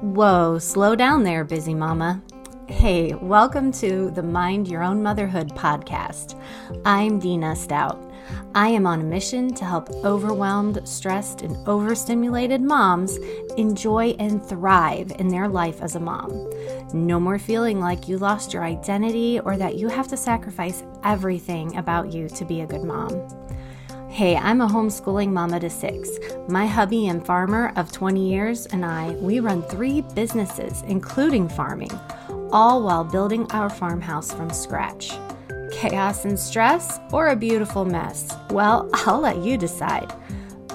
Whoa, slow down there, busy mama. Hey, welcome to the Mind Your Own Motherhood podcast. I'm Dina Stout. I am on a mission to help overwhelmed, stressed, and overstimulated moms enjoy and thrive in their life as a mom. No more feeling like you lost your identity or that you have to sacrifice everything about you to be a good mom. Hey, I'm a homeschooling mama to six. My hubby and farmer of 20 years and I, we run three businesses, including farming, all while building our farmhouse from scratch. Chaos and stress, or a beautiful mess? Well, I'll let you decide.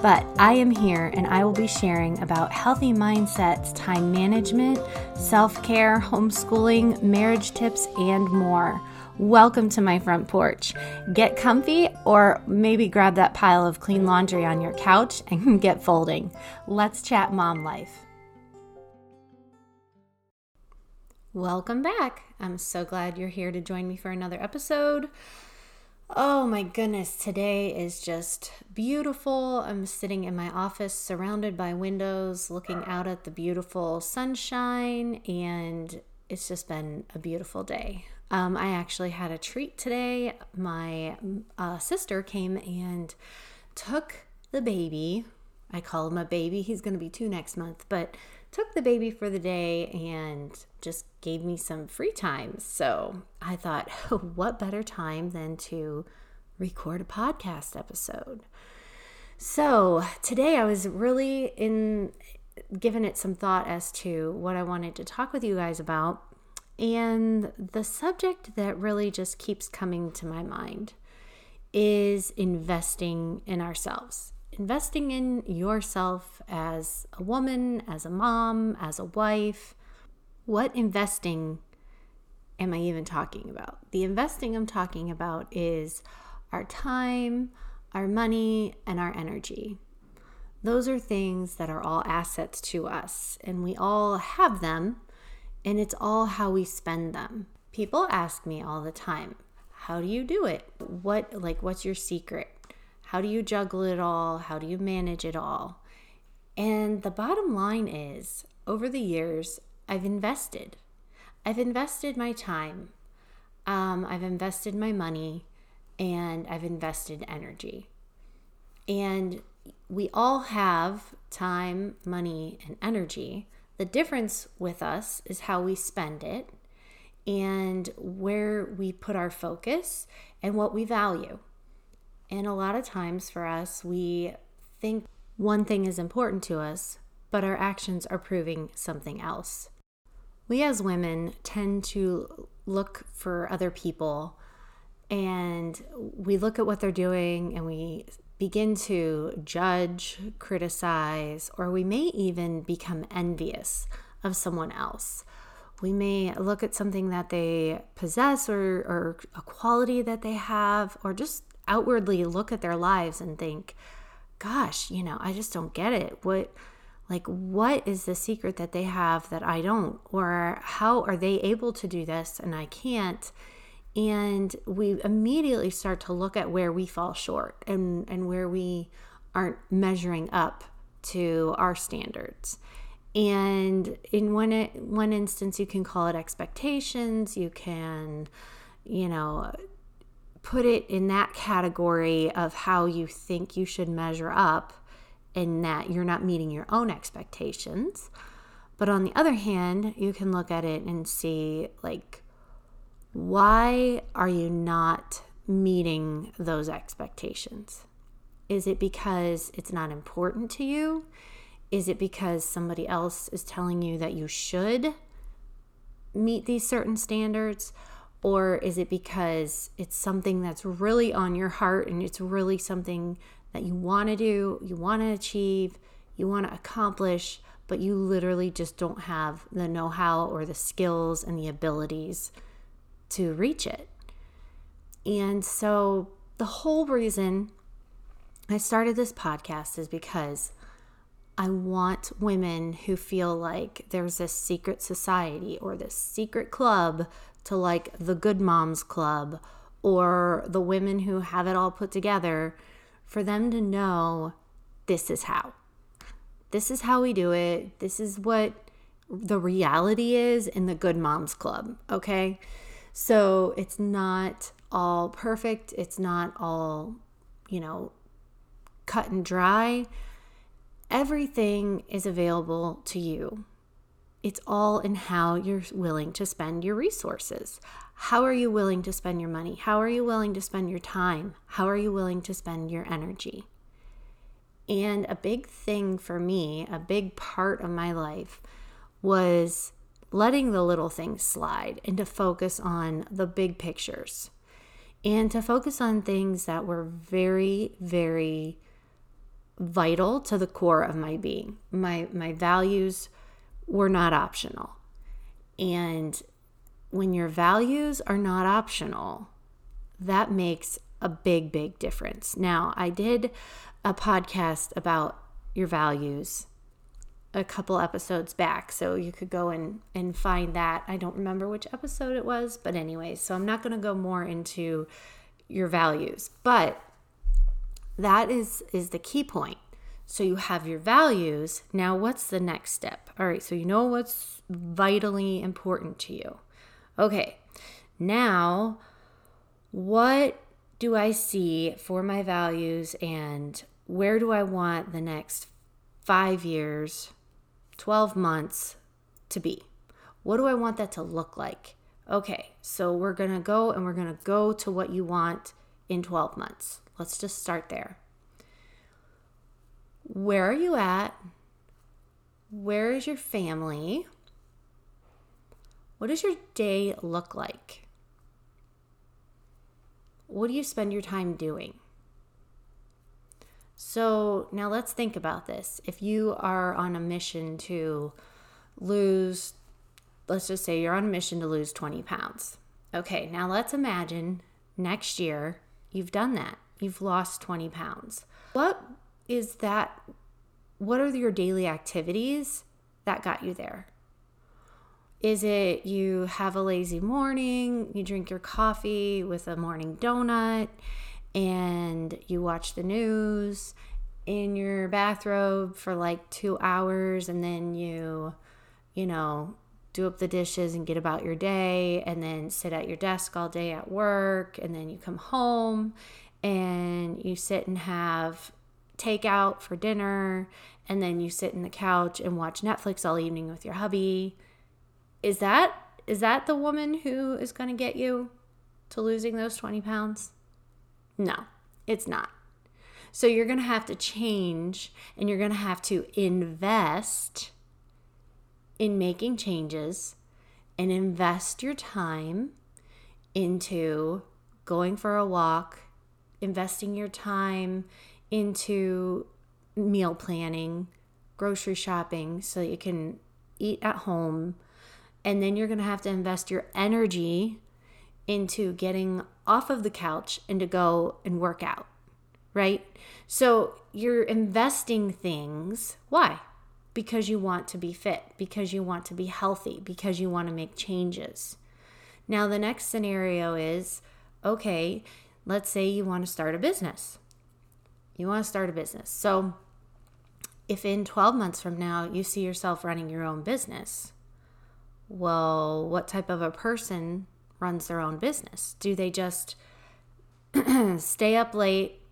But I am here and I will be sharing about healthy mindsets, time management, self care, homeschooling, marriage tips, and more. Welcome to my front porch. Get comfy or maybe grab that pile of clean laundry on your couch and get folding. Let's chat mom life. Welcome back. I'm so glad you're here to join me for another episode. Oh my goodness, today is just beautiful. I'm sitting in my office surrounded by windows, looking out at the beautiful sunshine, and it's just been a beautiful day. Um, I actually had a treat today. My uh, sister came and took the baby. I call him a baby. He's going to be two next month, but took the baby for the day and just gave me some free time. So I thought, what better time than to record a podcast episode? So today I was really in giving it some thought as to what I wanted to talk with you guys about and the subject that really just keeps coming to my mind is investing in ourselves. Investing in yourself as a woman, as a mom, as a wife. What investing am I even talking about? The investing I'm talking about is our time, our money, and our energy. Those are things that are all assets to us, and we all have them and it's all how we spend them. People ask me all the time, how do you do it? What like what's your secret? How do you juggle it all? How do you manage it all? And the bottom line is, over the years, I've invested. I've invested my time. Um, I've invested my money and I've invested energy. And we all have time, money, and energy. The difference with us is how we spend it and where we put our focus and what we value. And a lot of times for us, we think one thing is important to us, but our actions are proving something else. We as women tend to look for other people and we look at what they're doing and we begin to judge, criticize, or we may even become envious of someone else. We may look at something that they possess or, or a quality that they have, or just outwardly look at their lives and think, gosh, you know, I just don't get it. What, like, what is the secret that they have that I don't? Or how are they able to do this and I can't? And we immediately start to look at where we fall short and and where we aren't measuring up to our standards. And in one one instance you can call it expectations. You can you know put it in that category of how you think you should measure up and that you're not meeting your own expectations. But on the other hand you can look at it and see like why are you not meeting those expectations? Is it because it's not important to you? Is it because somebody else is telling you that you should meet these certain standards? Or is it because it's something that's really on your heart and it's really something that you want to do, you want to achieve, you want to accomplish, but you literally just don't have the know how or the skills and the abilities to reach it. And so the whole reason I started this podcast is because I want women who feel like there's this secret society or this secret club to like the Good Moms Club or the women who have it all put together for them to know this is how. This is how we do it. This is what the reality is in the Good Moms Club, okay? So it's not all perfect, it's not all, you know, cut and dry. Everything is available to you. It's all in how you're willing to spend your resources. How are you willing to spend your money? How are you willing to spend your time? How are you willing to spend your energy? And a big thing for me, a big part of my life was letting the little things slide and to focus on the big pictures and to focus on things that were very, very vital to the core of my being. My my values were not optional. And when your values are not optional, that makes a big, big difference. Now, I did a podcast about your values a couple episodes back, so you could go and, and find that. I don't remember which episode it was, but anyway, so I'm not going to go more into your values, but that is is the key point. So you have your values. Now, what's the next step? All right, so you know what's vitally important to you. Okay, now what do I see for my values and where do I want the next five years, 12 months to be? What do I want that to look like? Okay, so we're gonna go and we're gonna go to what you want in 12 months. Let's just start there. Where are you at? Where is your family? What does your day look like? What do you spend your time doing? So now let's think about this. If you are on a mission to lose, let's just say you're on a mission to lose 20 pounds. Okay, now let's imagine next year you've done that. You've lost 20 pounds. What is that? What are your daily activities that got you there? Is it you have a lazy morning, you drink your coffee with a morning donut, and you watch the news in your bathrobe for like two hours, and then you, you know, do up the dishes and get about your day, and then sit at your desk all day at work, and then you come home and you sit and have takeout for dinner, and then you sit in the couch and watch Netflix all evening with your hubby is that is that the woman who is going to get you to losing those 20 pounds? No, it's not. So you're going to have to change and you're going to have to invest in making changes and invest your time into going for a walk, investing your time into meal planning, grocery shopping so that you can eat at home and then you're going to have to invest your energy into getting off of the couch and to go and work out, right? So you're investing things. Why? Because you want to be fit, because you want to be healthy, because you want to make changes. Now, the next scenario is okay, let's say you want to start a business. You want to start a business. So, if in 12 months from now you see yourself running your own business, well, what type of a person runs their own business? Do they just stay up late,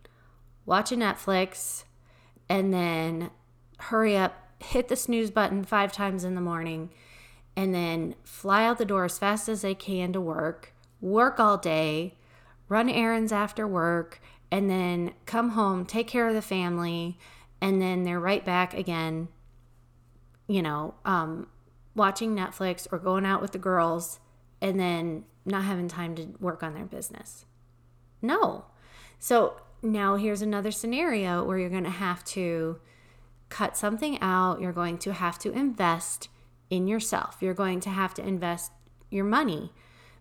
watch a Netflix, and then hurry up, hit the snooze button five times in the morning, and then fly out the door as fast as they can to work, work all day, run errands after work, and then come home, take care of the family, and then they're right back again, you know, um, watching Netflix or going out with the girls and then not having time to work on their business. No. So now here's another scenario where you're going to have to cut something out. You're going to have to invest in yourself. You're going to have to invest your money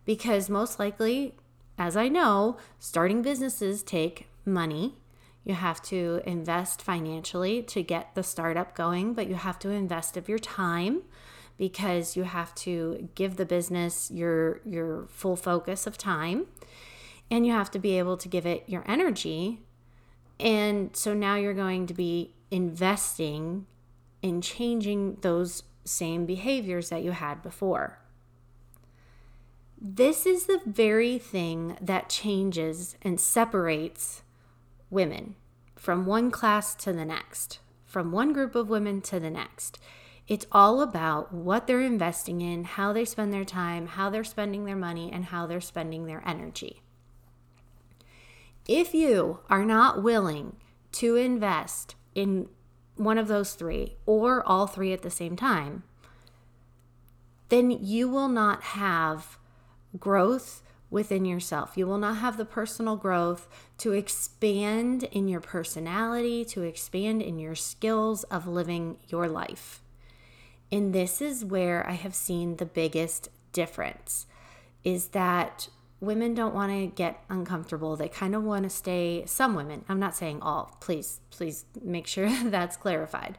because most likely, as I know, starting businesses take money. You have to invest financially to get the startup going, but you have to invest of your time because you have to give the business your your full focus of time and you have to be able to give it your energy and so now you're going to be investing in changing those same behaviors that you had before. This is the very thing that changes and separates women from one class to the next, from one group of women to the next. It's all about what they're investing in, how they spend their time, how they're spending their money, and how they're spending their energy. If you are not willing to invest in one of those three or all three at the same time, then you will not have growth within yourself. You will not have the personal growth to expand in your personality, to expand in your skills of living your life. And this is where I have seen the biggest difference is that women don't want to get uncomfortable. They kind of want to stay, some women, I'm not saying all, please, please make sure that's clarified.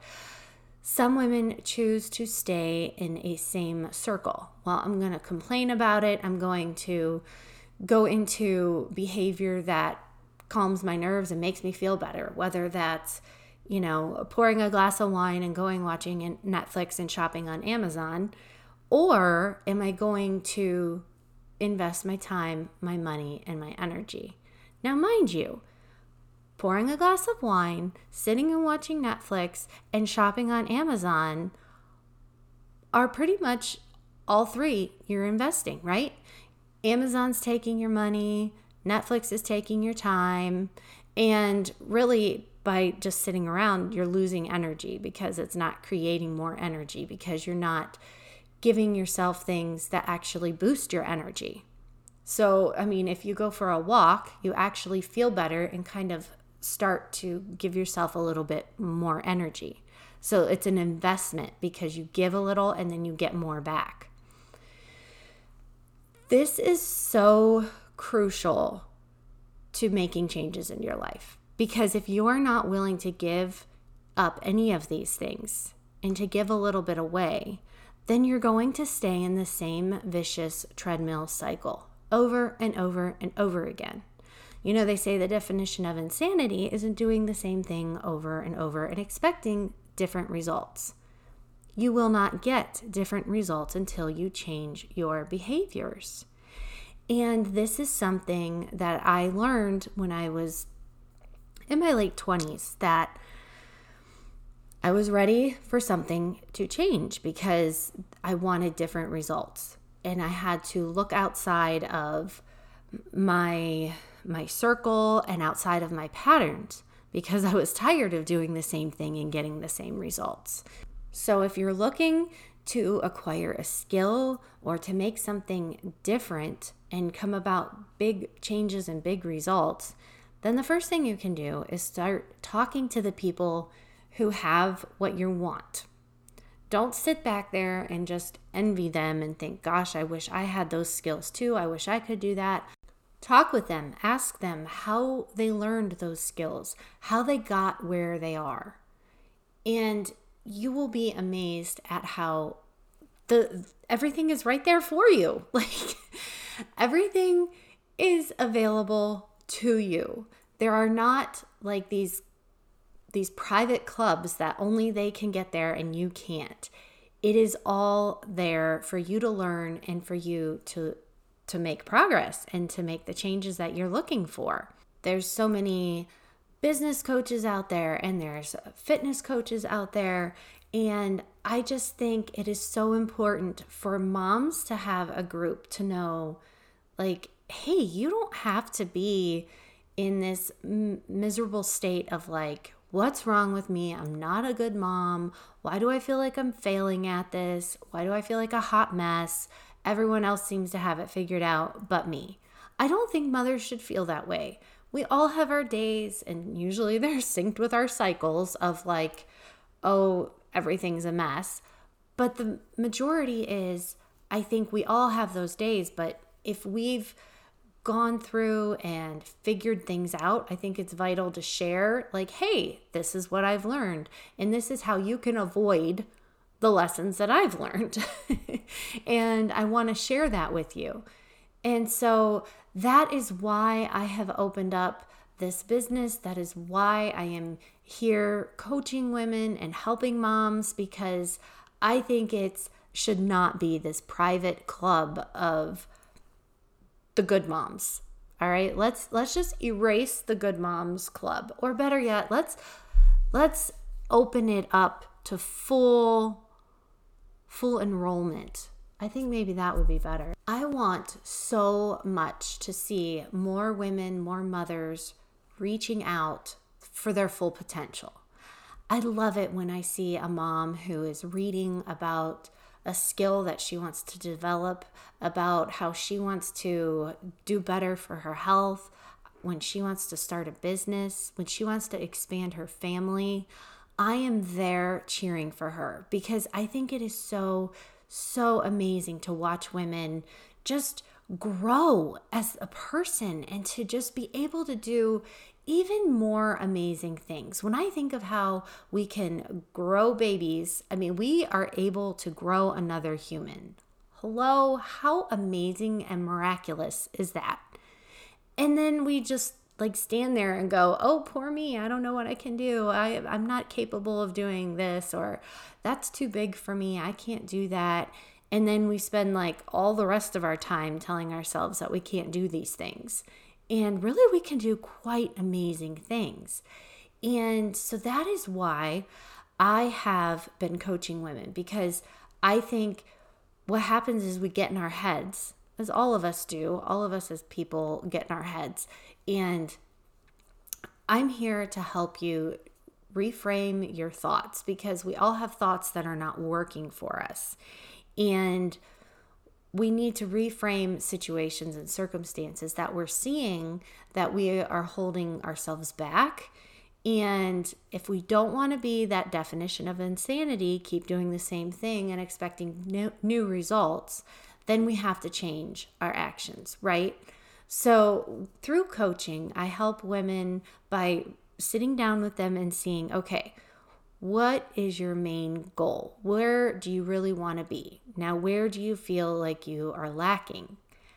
Some women choose to stay in a same circle. Well, I'm going to complain about it. I'm going to go into behavior that calms my nerves and makes me feel better, whether that's, you know, pouring a glass of wine and going watching Netflix and shopping on Amazon, or am I going to invest my time, my money, and my energy? Now, mind you, pouring a glass of wine, sitting and watching Netflix, and shopping on Amazon are pretty much all three you're investing, right? Amazon's taking your money, Netflix is taking your time, and really by just sitting around, you're losing energy because it's not creating more energy because you're not giving yourself things that actually boost your energy. So, I mean, if you go for a walk, you actually feel better and kind of start to give yourself a little bit more energy. So it's an investment because you give a little and then you get more back. This is so crucial to making changes in your life because if you're not willing to give up any of these things and to give a little bit away, then you're going to stay in the same vicious treadmill cycle over and over and over again. You know, they say the definition of insanity isn't doing the same thing over and over and expecting different results. You will not get different results until you change your behaviors. And this is something that I learned when I was in my late 20s that I was ready for something to change because I wanted different results. And I had to look outside of my my circle and outside of my patterns because I was tired of doing the same thing and getting the same results. So, if you're looking to acquire a skill or to make something different and come about big changes and big results, then the first thing you can do is start talking to the people who have what you want. Don't sit back there and just envy them and think, gosh, I wish I had those skills too. I wish I could do that. Talk with them, ask them how they learned those skills, how they got where they are. And you will be amazed at how the everything is right there for you. Like everything is available to you. There are not like these these private clubs that only they can get there and you can't. It is all there for you to learn and for you to to make progress and to make the changes that you're looking for. There's so many business coaches out there and there's fitness coaches out there and I just think it is so important for moms to have a group to know like hey, you don't have to be in this m- miserable state of like What's wrong with me? I'm not a good mom. Why do I feel like I'm failing at this? Why do I feel like a hot mess? Everyone else seems to have it figured out but me. I don't think mothers should feel that way. We all have our days, and usually they're synced with our cycles of like, oh, everything's a mess. But the majority is, I think we all have those days, but if we've gone through and figured things out, I think it's vital to share, like, hey, this is what I've learned, and this is how you can avoid the lessons that I've learned. and I want to share that with you. And so that is why I have opened up this business. That is why I am here coaching women and helping moms because I think it's should not be this private club of the good moms. All right? Let's let's just erase the good moms club or better yet, let's let's open it up to full full enrollment. I think maybe that would be better. I want so much to see more women, more mothers reaching out for their full potential. I love it when I see a mom who is reading about a skill that she wants to develop, about how she wants to do better for her health, when she wants to start a business, when she wants to expand her family. I am there cheering for her because I think it is so, so amazing to watch women just grow as a person and to just be able to do even more amazing things. When I think of how we can grow babies, I mean, we are able to grow another human. Hello, how amazing and miraculous is that? And then we just like stand there and go, "Oh, poor me. I don't know what I can do. I I'm not capable of doing this or that's too big for me. I can't do that." And then we spend like all the rest of our time telling ourselves that we can't do these things. And really, we can do quite amazing things. And so that is why I have been coaching women because I think what happens is we get in our heads, as all of us do, all of us as people get in our heads. And I'm here to help you reframe your thoughts because we all have thoughts that are not working for us. And we need to reframe situations and circumstances that we're seeing that we are holding ourselves back. And if we don't want to be that definition of insanity, keep doing the same thing and expecting new, results, then we have to change our actions, right? So, through coaching, I help women by sitting down with them and seeing, okay, what is your main goal? Where do you really want to be? Now, where do you feel like you are lacking?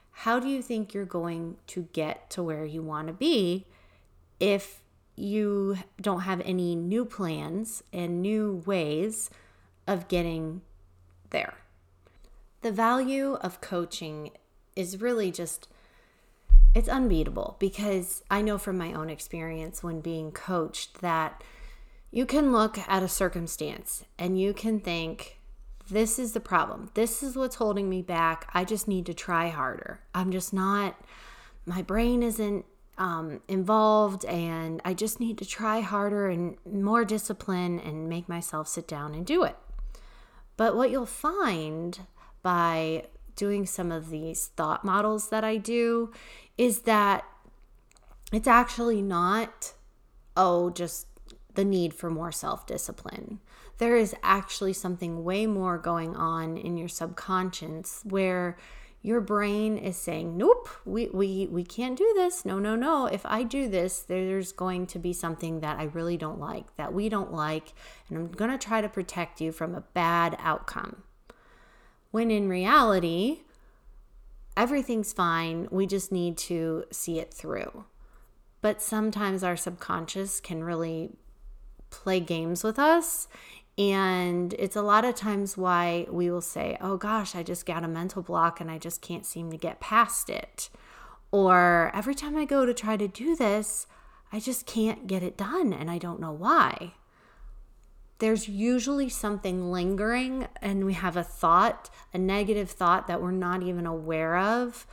How do you think you're going to get to where you want to be if you don't have any new plans and new ways of getting there? The value of coaching is really just it's unbeatable because I know from my own experience when being coached that you can look at a circumstance and you can think, this is the problem. This is what's holding me back. I just need to try harder. I'm just not, my brain isn't um, involved, and I just need to try harder and more discipline and make myself sit down and do it. But what you'll find by doing some of these thought models that I do is that it's actually not, oh, just the need for more self discipline. There is actually something way more going on in your subconscious where your brain is saying, Nope, we, we, we can't do this. No, no, no. If I do this, there's going to be something that I really don't like, that we don't like, and I'm going to try to protect you from a bad outcome. When in reality, everything's fine. We just need to see it through. But sometimes our subconscious can really play games with us. And it's a lot of times why we will say, oh gosh, I just got a mental block and I just can't seem to get past it. Or every time I go to try to do this, I just can't get it done and I don't know why. There's usually something lingering, and we have a thought, a negative thought that we're not even aware of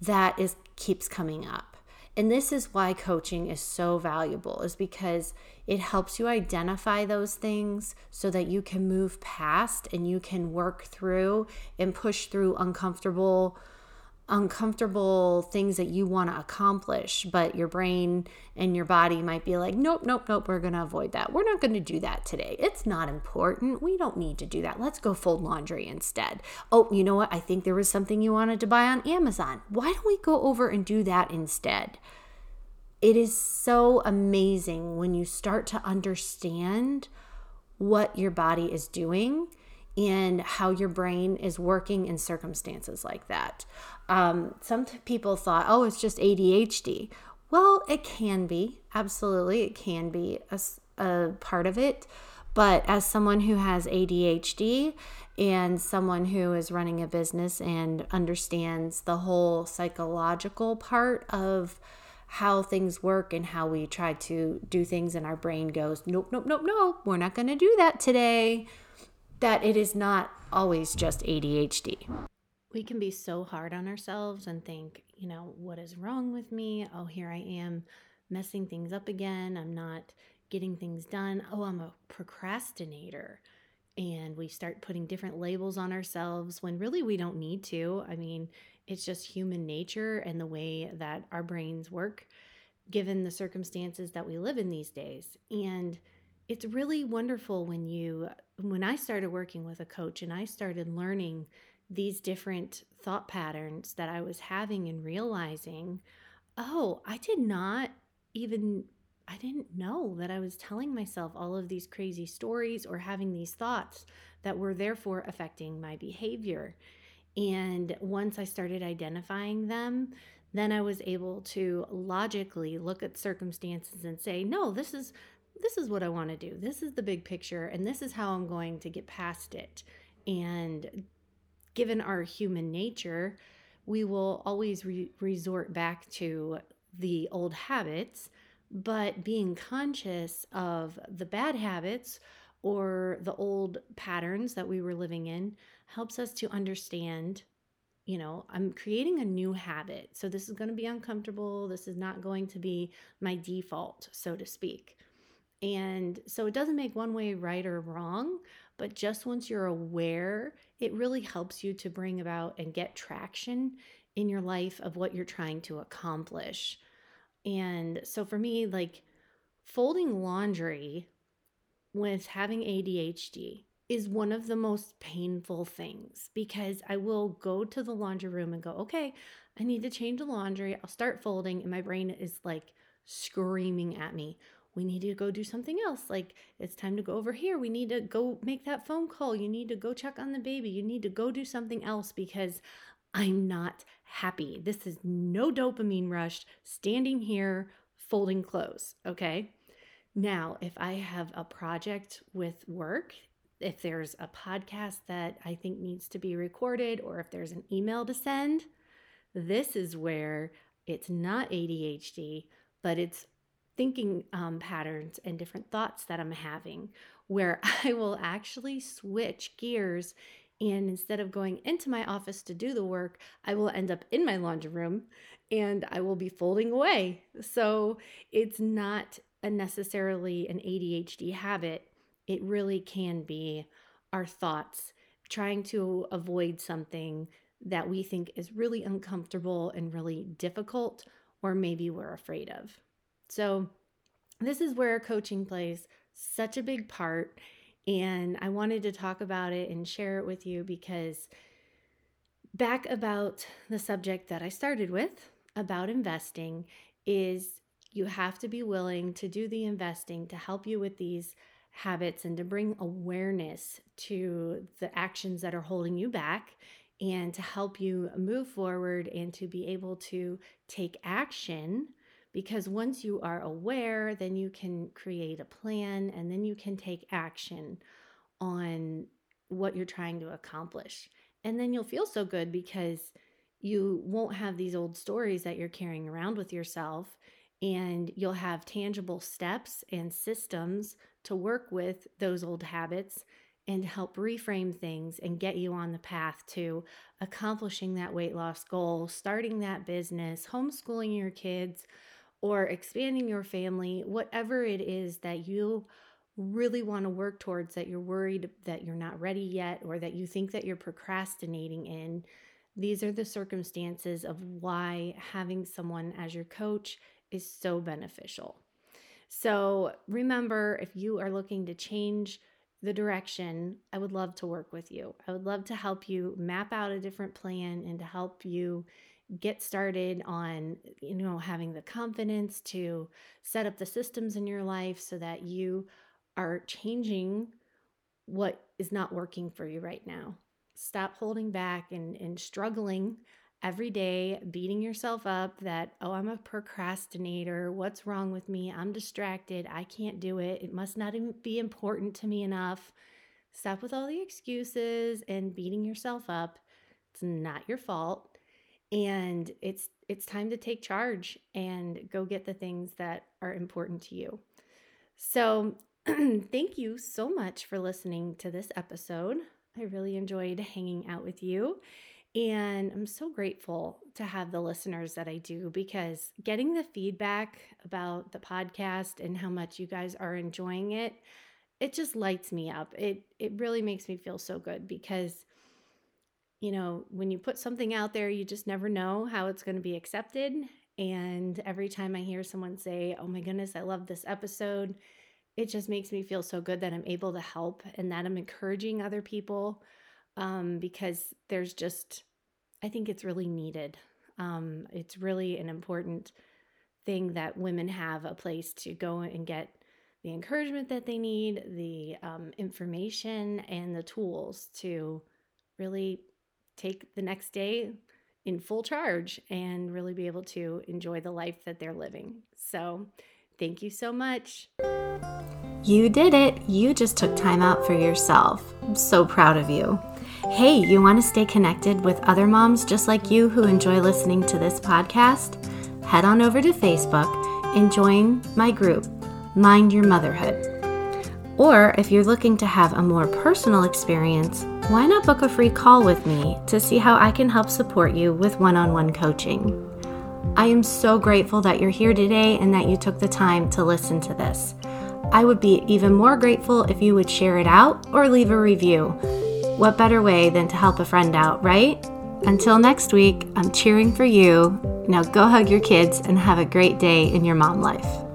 that is keeps coming up. And this is why coaching is so valuable is because it helps you identify those things so that you can move past and you can work through and push through uncomfortable uncomfortable things that you want to accomplish, but your brain and your body might be like, nope, nope, nope, we're going to avoid that. We're not going to do that today. It's not important. We don't need to do that. Let's go fold laundry instead. Oh, you know what? I think there was something you wanted to buy on Amazon. Why don't we go over and do that instead? It is so amazing when you start to understand what your body is doing and how your brain is working in circumstances like that. Um, some people thought, oh, it's just ADHD. Well, it can be. Absolutely, it can be a, a part of it. But as someone who has ADHD and someone who is running a business and understands the whole psychological part of how things work and how we try to do things and our brain goes, nope, nope, nope, nope, we're not going to do that today, that it is not always just ADHD. We can be so hard on ourselves and think, you know, what is wrong with me? Oh, here I am messing things up again. I'm not getting things done. Oh, I'm a procrastinator. And we start putting different labels on ourselves when really we don't need to. I mean, it's just human nature and the way that our brains work given the circumstances that we live in these days. And it's really wonderful when you when I started working with a coach and I started learning these different thought patterns that I was having and realizing, oh, I did not even I didn't know that I was telling myself all of these crazy stories or having these thoughts that were therefore affecting my behavior. And once I started identifying them, then I was able to logically look at circumstances and say, no, this is this is what I want to do. This is the big picture and this is how I'm going to get past it. And given our human nature, we will always re- resort back to the old habits, but being conscious of the bad habits or the old patterns that we were living in helps us to understand you know, I'm creating a new habit. So this is going to be uncomfortable. This is not going to be my default, so to speak. And so it doesn't make one way right or wrong, but just once you're aware, it really helps you to bring about and get traction in your life of what you're trying to accomplish. And so for me, like folding laundry with having ADHD is one of the most painful things because I will go to the laundry room and go, okay, I need to change the laundry. I'll start folding, and my brain is like screaming at me. We need to go do something else. Like, it's time to go over here. We need to go make that phone call. You need to go check on the baby. You need to go do something else because I'm not happy. This is no dopamine rush standing here folding clothes. Okay. Now, if I have a project with work, if there's a podcast that I think needs to be recorded, or if there's an email to send, this is where it's not ADHD, but it's thinking um, patterns and different thoughts that I'm having, where I will actually switch gears and instead of going into my office to do the work, I will end up in my laundry room and I will be folding away. So it's not a necessarily an ADHD habit. It really can be our thoughts trying to avoid something that we think is really uncomfortable and really difficult, or maybe we're afraid of. So, this is where coaching plays such a big part. And I wanted to talk about it and share it with you because back about the subject that I started with about investing is you have to be willing to do the investing to help you with these habits and to bring awareness to the actions that are holding you back and to help you move forward and to be able to take action because once you are aware, then you can create a plan and then you can take action on what you're trying to accomplish. And then you'll feel so good because you won't have these old stories that you're carrying around with yourself and you'll have tangible steps and systems to work with those old habits and help reframe things and get you on the path to accomplishing that weight loss goal, starting that business, homeschooling your kids, or expanding your family, whatever it is that you really want to work towards that you're worried that you're not ready yet or that you think that you're procrastinating in, these are the circumstances of why having someone as your coach is so beneficial. So remember, if you are looking to change the direction, I would love to work with you. I would love to help you map out a different plan and to help you get started on you know having the confidence to set up the systems in your life so that you are changing what is not working for you right now stop holding back and, and struggling every day beating yourself up that, oh, I'm a procrastinator. What's wrong with me? I'm distracted. I can't do it. It must not even be important to me enough. Stop with all the excuses and beating yourself up. It's not your fault. And it's it's time to take charge and go get the things that are important to you. So, thank you so much for listening to this episode. I really enjoyed hanging out with you. And I'm so grateful to have the listeners that I do because getting the feedback about the podcast and how much you guys are enjoying it, it just lights me up. It it really makes me feel so good because you know, when you put something out there, you just never know how it's going to be accepted. And every time I hear someone say, "Oh my goodness, I love this episode," it just makes me feel so good that I'm able to help and that I'm encouraging other people um, because there's just, I think it's really needed. Um, it's really an important thing that women have a place to go and get the encouragement that they need, the um, information, and the tools to really take the next day in full charge and really be able to enjoy the life that they're living. So, thank you so much. You did it. You just took time out for yourself. I'm so proud of you. Hey, you want to stay connected with other moms just like you who enjoy listening to this podcast? Head on over to Facebook and join my group, Mind Your Motherhood. Or if you're looking to have a more personal experience, why not book a free call with me to see how I can help support you with one on one coaching? I am so grateful that you're here today and that you took the time to listen to this. I would be even more grateful if you would share it out or leave a review. What better way than to help a friend out, right? Until next week, I'm cheering for you. Now go hug your kids and have a great day in your mom life.